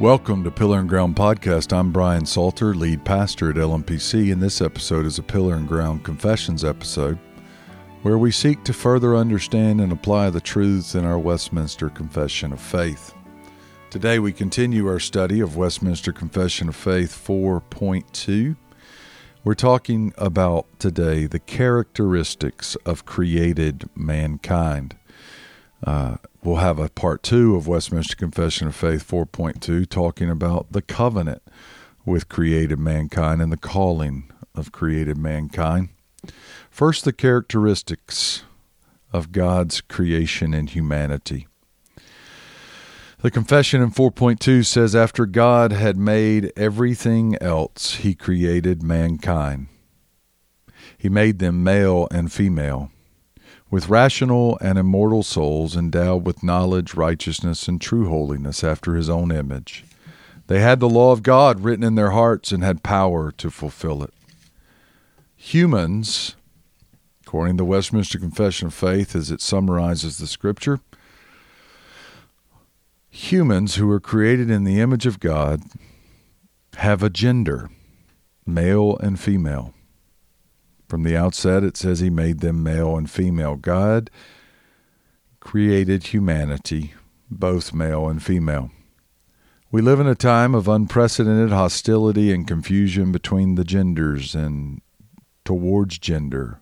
Welcome to Pillar and Ground Podcast. I'm Brian Salter, lead pastor at LMPC, and this episode is a Pillar and Ground Confessions episode where we seek to further understand and apply the truths in our Westminster Confession of Faith. Today we continue our study of Westminster Confession of Faith 4.2. We're talking about today the characteristics of created mankind. Uh, we'll have a part two of Westminster Confession of Faith 4.2 talking about the covenant with created mankind and the calling of created mankind. First, the characteristics of God's creation and humanity. The confession in 4.2 says, After God had made everything else, he created mankind. He made them male and female with rational and immortal souls endowed with knowledge, righteousness, and true holiness after his own image. They had the law of God written in their hearts and had power to fulfill it. Humans, according to the Westminster Confession of Faith as it summarizes the scripture, humans who are created in the image of God have a gender, male and female. From the outset, it says he made them male and female. God created humanity, both male and female. We live in a time of unprecedented hostility and confusion between the genders and towards gender.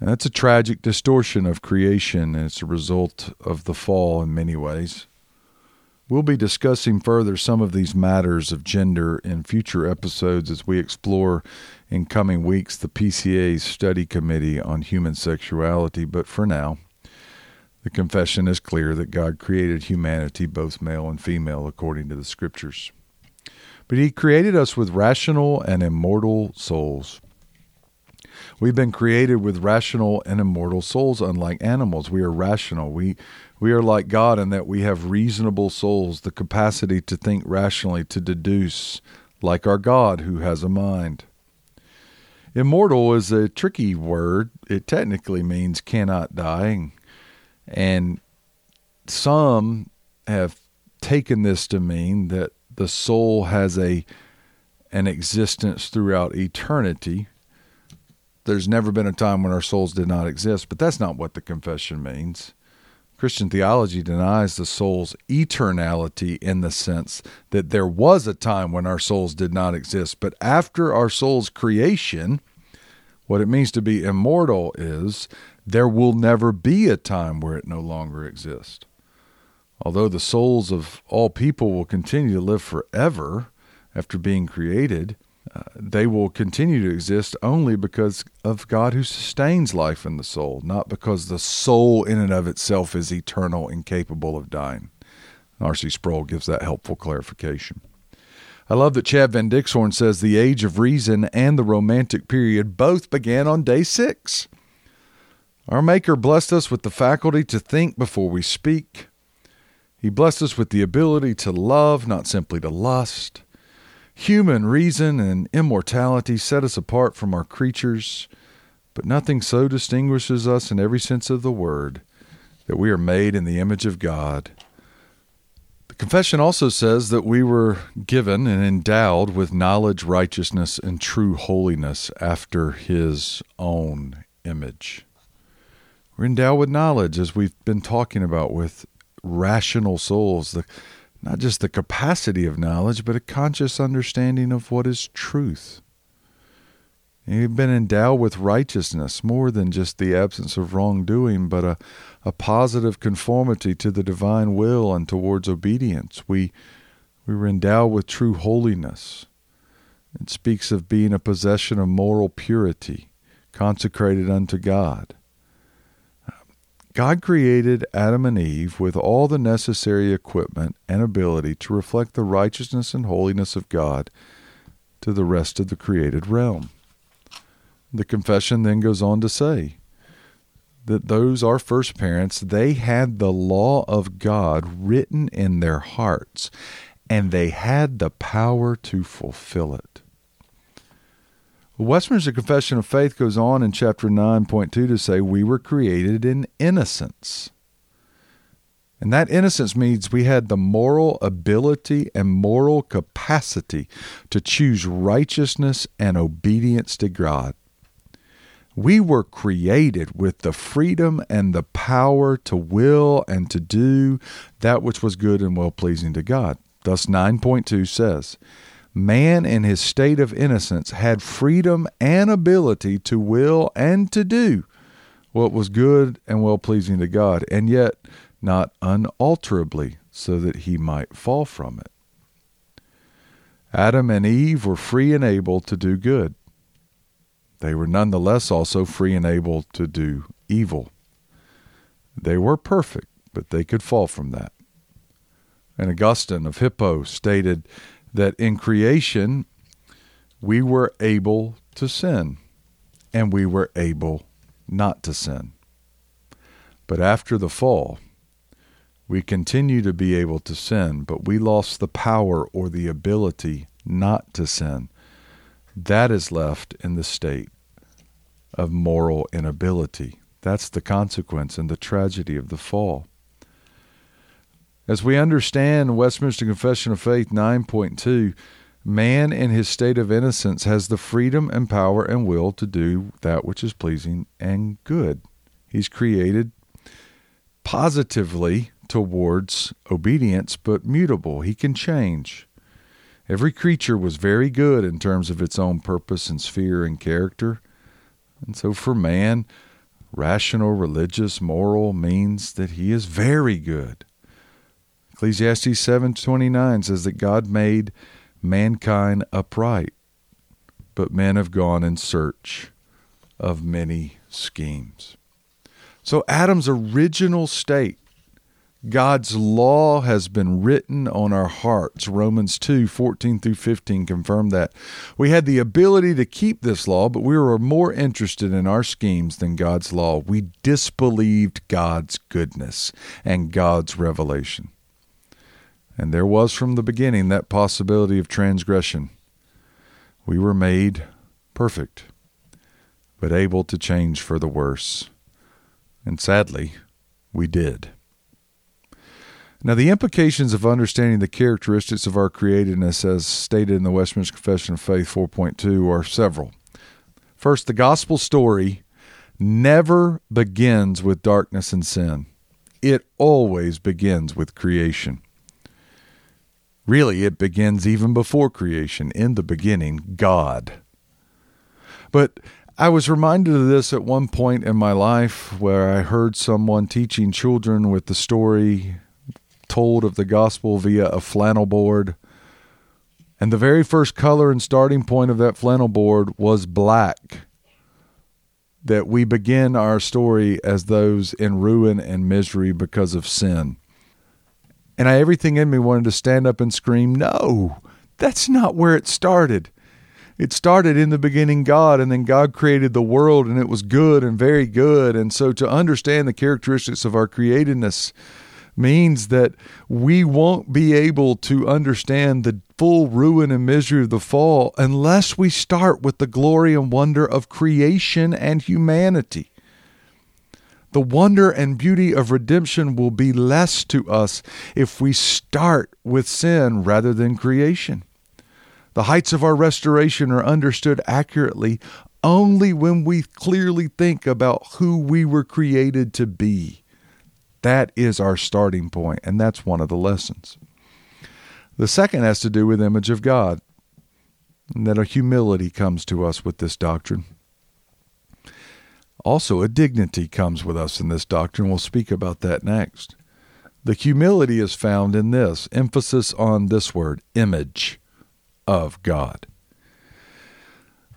And that's a tragic distortion of creation, and it's a result of the fall in many ways. We'll be discussing further some of these matters of gender in future episodes as we explore in coming weeks the PCA's study committee on human sexuality. But for now, the confession is clear that God created humanity, both male and female, according to the scriptures. But He created us with rational and immortal souls. We've been created with rational and immortal souls, unlike animals. We are rational. We we are like God in that we have reasonable souls, the capacity to think rationally, to deduce, like our God who has a mind. Immortal is a tricky word. It technically means cannot die. And some have taken this to mean that the soul has a an existence throughout eternity. There's never been a time when our souls did not exist, but that's not what the confession means. Christian theology denies the soul's eternality in the sense that there was a time when our souls did not exist, but after our soul's creation, what it means to be immortal is there will never be a time where it no longer exists. Although the souls of all people will continue to live forever after being created, they will continue to exist only because of God who sustains life in the soul, not because the soul in and of itself is eternal and capable of dying. R.C. Sproul gives that helpful clarification. I love that Chad Van Dixhorn says the age of reason and the romantic period both began on day six. Our Maker blessed us with the faculty to think before we speak. He blessed us with the ability to love, not simply to lust. Human reason and immortality set us apart from our creatures, but nothing so distinguishes us in every sense of the word that we are made in the image of God. The confession also says that we were given and endowed with knowledge, righteousness, and true holiness after His own image. We're endowed with knowledge, as we've been talking about, with rational souls. The not just the capacity of knowledge, but a conscious understanding of what is truth. You've been endowed with righteousness, more than just the absence of wrongdoing, but a, a positive conformity to the divine will and towards obedience. We, we were endowed with true holiness. It speaks of being a possession of moral purity, consecrated unto God. God created Adam and Eve with all the necessary equipment and ability to reflect the righteousness and holiness of God to the rest of the created realm. The confession then goes on to say that those, our first parents, they had the law of God written in their hearts, and they had the power to fulfill it. Westminster Confession of Faith goes on in chapter 9.2 to say, We were created in innocence. And that innocence means we had the moral ability and moral capacity to choose righteousness and obedience to God. We were created with the freedom and the power to will and to do that which was good and well pleasing to God. Thus, 9.2 says, Man in his state of innocence had freedom and ability to will and to do what was good and well pleasing to God, and yet not unalterably, so that he might fall from it. Adam and Eve were free and able to do good. They were nonetheless also free and able to do evil. They were perfect, but they could fall from that. And Augustine of Hippo stated that in creation we were able to sin and we were able not to sin. But after the fall, we continue to be able to sin, but we lost the power or the ability not to sin. That is left in the state of moral inability. That's the consequence and the tragedy of the fall. As we understand Westminster Confession of Faith 9.2, man in his state of innocence has the freedom and power and will to do that which is pleasing and good. He's created positively towards obedience, but mutable. He can change. Every creature was very good in terms of its own purpose and sphere and character. And so for man, rational, religious, moral means that he is very good. Ecclesiastes 7:29 says that God made mankind upright, but men have gone in search of many schemes. So Adam's original state God's law has been written on our hearts. Romans 2 14 through 15 confirm that. We had the ability to keep this law, but we were more interested in our schemes than God's law. We disbelieved God's goodness and God's revelation. And there was from the beginning that possibility of transgression. We were made perfect, but able to change for the worse. And sadly, we did. Now, the implications of understanding the characteristics of our createdness, as stated in the Westminster Confession of Faith 4.2, are several. First, the gospel story never begins with darkness and sin, it always begins with creation. Really, it begins even before creation. In the beginning, God. But I was reminded of this at one point in my life where I heard someone teaching children with the story told of the gospel via a flannel board. And the very first color and starting point of that flannel board was black. That we begin our story as those in ruin and misery because of sin. And I, everything in me wanted to stand up and scream, No, that's not where it started. It started in the beginning, God, and then God created the world, and it was good and very good. And so, to understand the characteristics of our createdness, means that we won't be able to understand the full ruin and misery of the fall unless we start with the glory and wonder of creation and humanity. The wonder and beauty of redemption will be less to us if we start with sin rather than creation. The heights of our restoration are understood accurately only when we clearly think about who we were created to be. That is our starting point, and that's one of the lessons. The second has to do with image of God, and that a humility comes to us with this doctrine. Also, a dignity comes with us in this doctrine. We'll speak about that next. The humility is found in this emphasis on this word, image of God.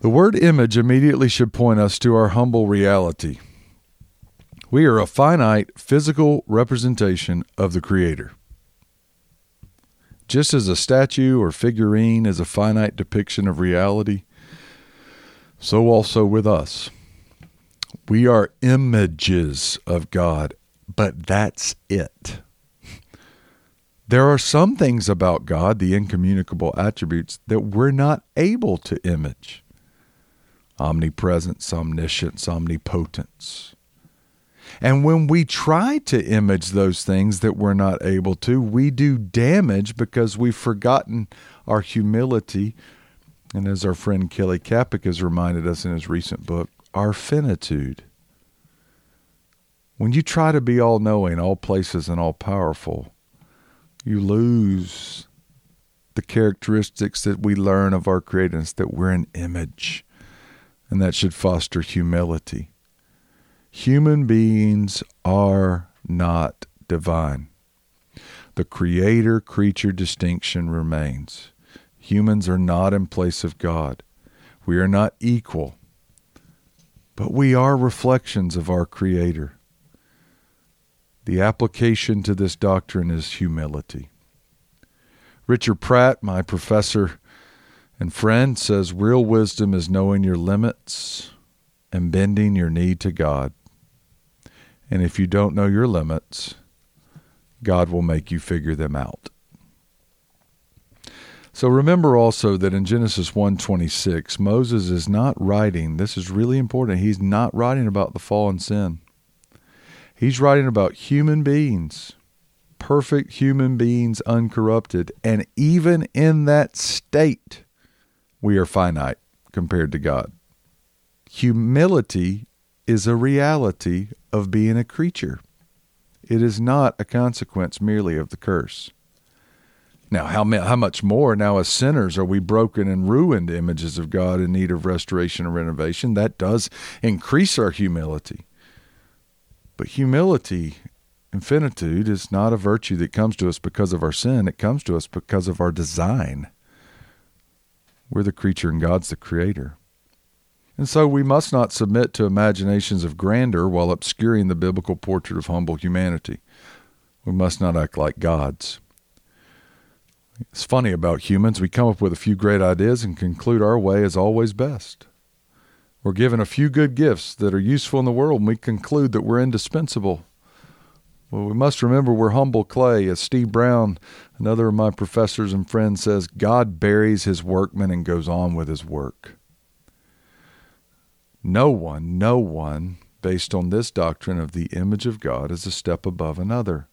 The word image immediately should point us to our humble reality. We are a finite physical representation of the Creator. Just as a statue or figurine is a finite depiction of reality, so also with us. We are images of God, but that's it. There are some things about God, the incommunicable attributes, that we're not able to image omnipresence, omniscience, omnipotence. And when we try to image those things that we're not able to, we do damage because we've forgotten our humility. And as our friend Kelly Kapic has reminded us in his recent book, our finitude. When you try to be all knowing, all places, and all powerful, you lose the characteristics that we learn of our creators that we're an image, and that should foster humility. Human beings are not divine. The creator creature distinction remains. Humans are not in place of God. We are not equal, but we are reflections of our Creator. The application to this doctrine is humility. Richard Pratt, my professor and friend, says real wisdom is knowing your limits and bending your knee to God. And if you don't know your limits, God will make you figure them out. So remember also that in Genesis 1:26, Moses is not writing, this is really important. He's not writing about the fallen sin. He's writing about human beings, perfect human beings uncorrupted, and even in that state we are finite compared to God. Humility is a reality of being a creature. It is not a consequence merely of the curse. Now, how, how much more now as sinners are we broken and ruined images of God in need of restoration and renovation? That does increase our humility. But humility, infinitude, is not a virtue that comes to us because of our sin. It comes to us because of our design. We're the creature and God's the creator. And so we must not submit to imaginations of grandeur while obscuring the biblical portrait of humble humanity. We must not act like gods. It's funny about humans. We come up with a few great ideas and conclude our way is always best. We're given a few good gifts that are useful in the world, and we conclude that we're indispensable. Well, we must remember we're humble clay. As Steve Brown, another of my professors and friends, says, God buries his workmen and goes on with his work. No one, no one, based on this doctrine of the image of God, is a step above another.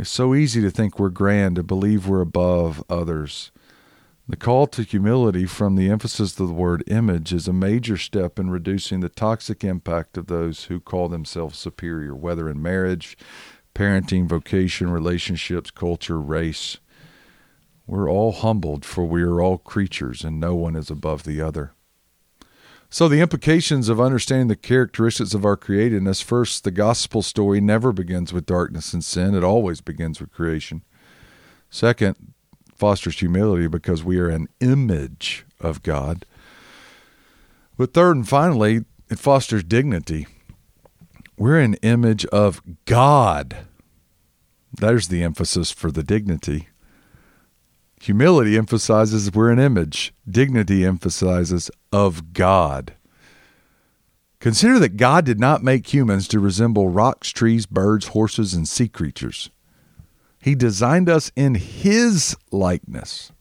It's so easy to think we're grand, to believe we're above others. The call to humility from the emphasis of the word image is a major step in reducing the toxic impact of those who call themselves superior, whether in marriage, parenting, vocation, relationships, culture, race. We're all humbled, for we are all creatures, and no one is above the other. So, the implications of understanding the characteristics of our createdness first, the gospel story never begins with darkness and sin, it always begins with creation. Second, fosters humility because we are an image of God. But third and finally, it fosters dignity. We're an image of God. There's the emphasis for the dignity. Humility emphasizes we're an image. Dignity emphasizes of God. Consider that God did not make humans to resemble rocks, trees, birds, horses, and sea creatures. He designed us in His likeness,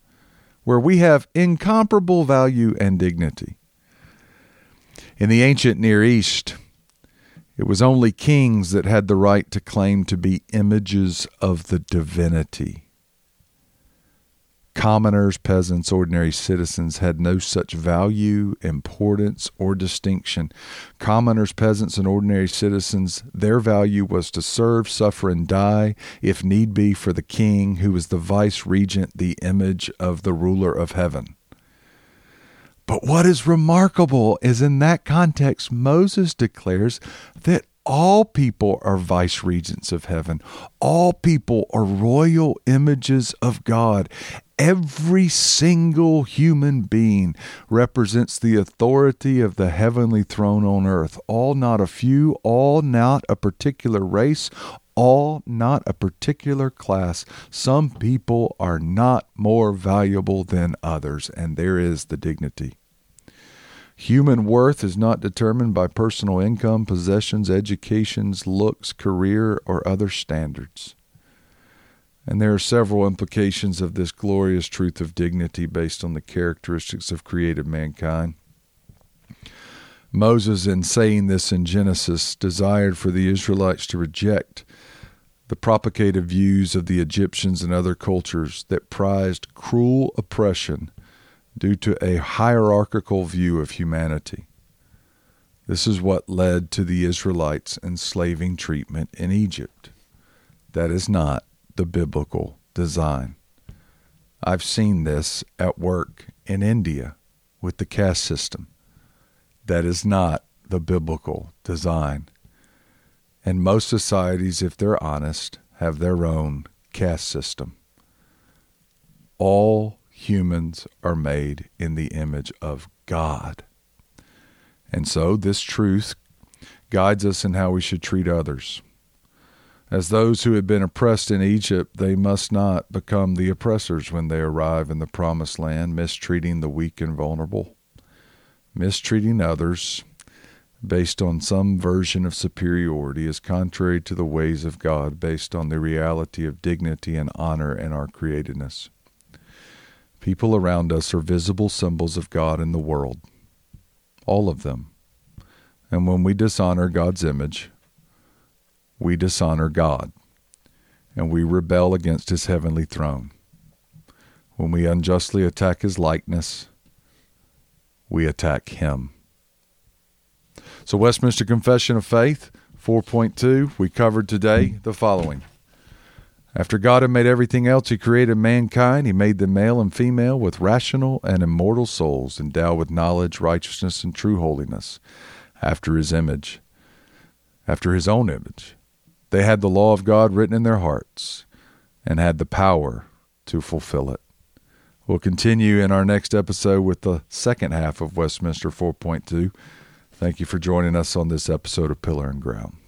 where we have incomparable value and dignity. In the ancient Near East, it was only kings that had the right to claim to be images of the divinity. Commoners, peasants, ordinary citizens had no such value, importance, or distinction. Commoners, peasants, and ordinary citizens, their value was to serve, suffer, and die, if need be, for the king, who was the vice regent, the image of the ruler of heaven. But what is remarkable is in that context, Moses declares that all people are vice regents of heaven. All people are royal images of God. Every single human being represents the authority of the heavenly throne on earth. All not a few, all not a particular race, all not a particular class. Some people are not more valuable than others, and there is the dignity. Human worth is not determined by personal income, possessions, educations, looks, career, or other standards. And there are several implications of this glorious truth of dignity based on the characteristics of created mankind. Moses, in saying this in Genesis, desired for the Israelites to reject the propagated views of the Egyptians and other cultures that prized cruel oppression due to a hierarchical view of humanity. This is what led to the Israelites' enslaving treatment in Egypt. That is not the biblical design. I've seen this at work in India with the caste system. That is not the biblical design. And most societies, if they're honest, have their own caste system. All humans are made in the image of God. And so this truth guides us in how we should treat others. As those who had been oppressed in Egypt, they must not become the oppressors when they arrive in the promised land, mistreating the weak and vulnerable, mistreating others based on some version of superiority is contrary to the ways of God based on the reality of dignity and honor in our createdness. People around us are visible symbols of God in the world all of them. And when we dishonor God's image, we dishonor God and we rebel against his heavenly throne. When we unjustly attack his likeness, we attack him. So, Westminster Confession of Faith 4.2, we covered today the following. After God had made everything else, He created mankind. He made them male and female with rational and immortal souls, endowed with knowledge, righteousness, and true holiness, after His image, after His own image. They had the law of God written in their hearts and had the power to fulfill it. We'll continue in our next episode with the second half of Westminster 4.2. Thank you for joining us on this episode of Pillar and Ground.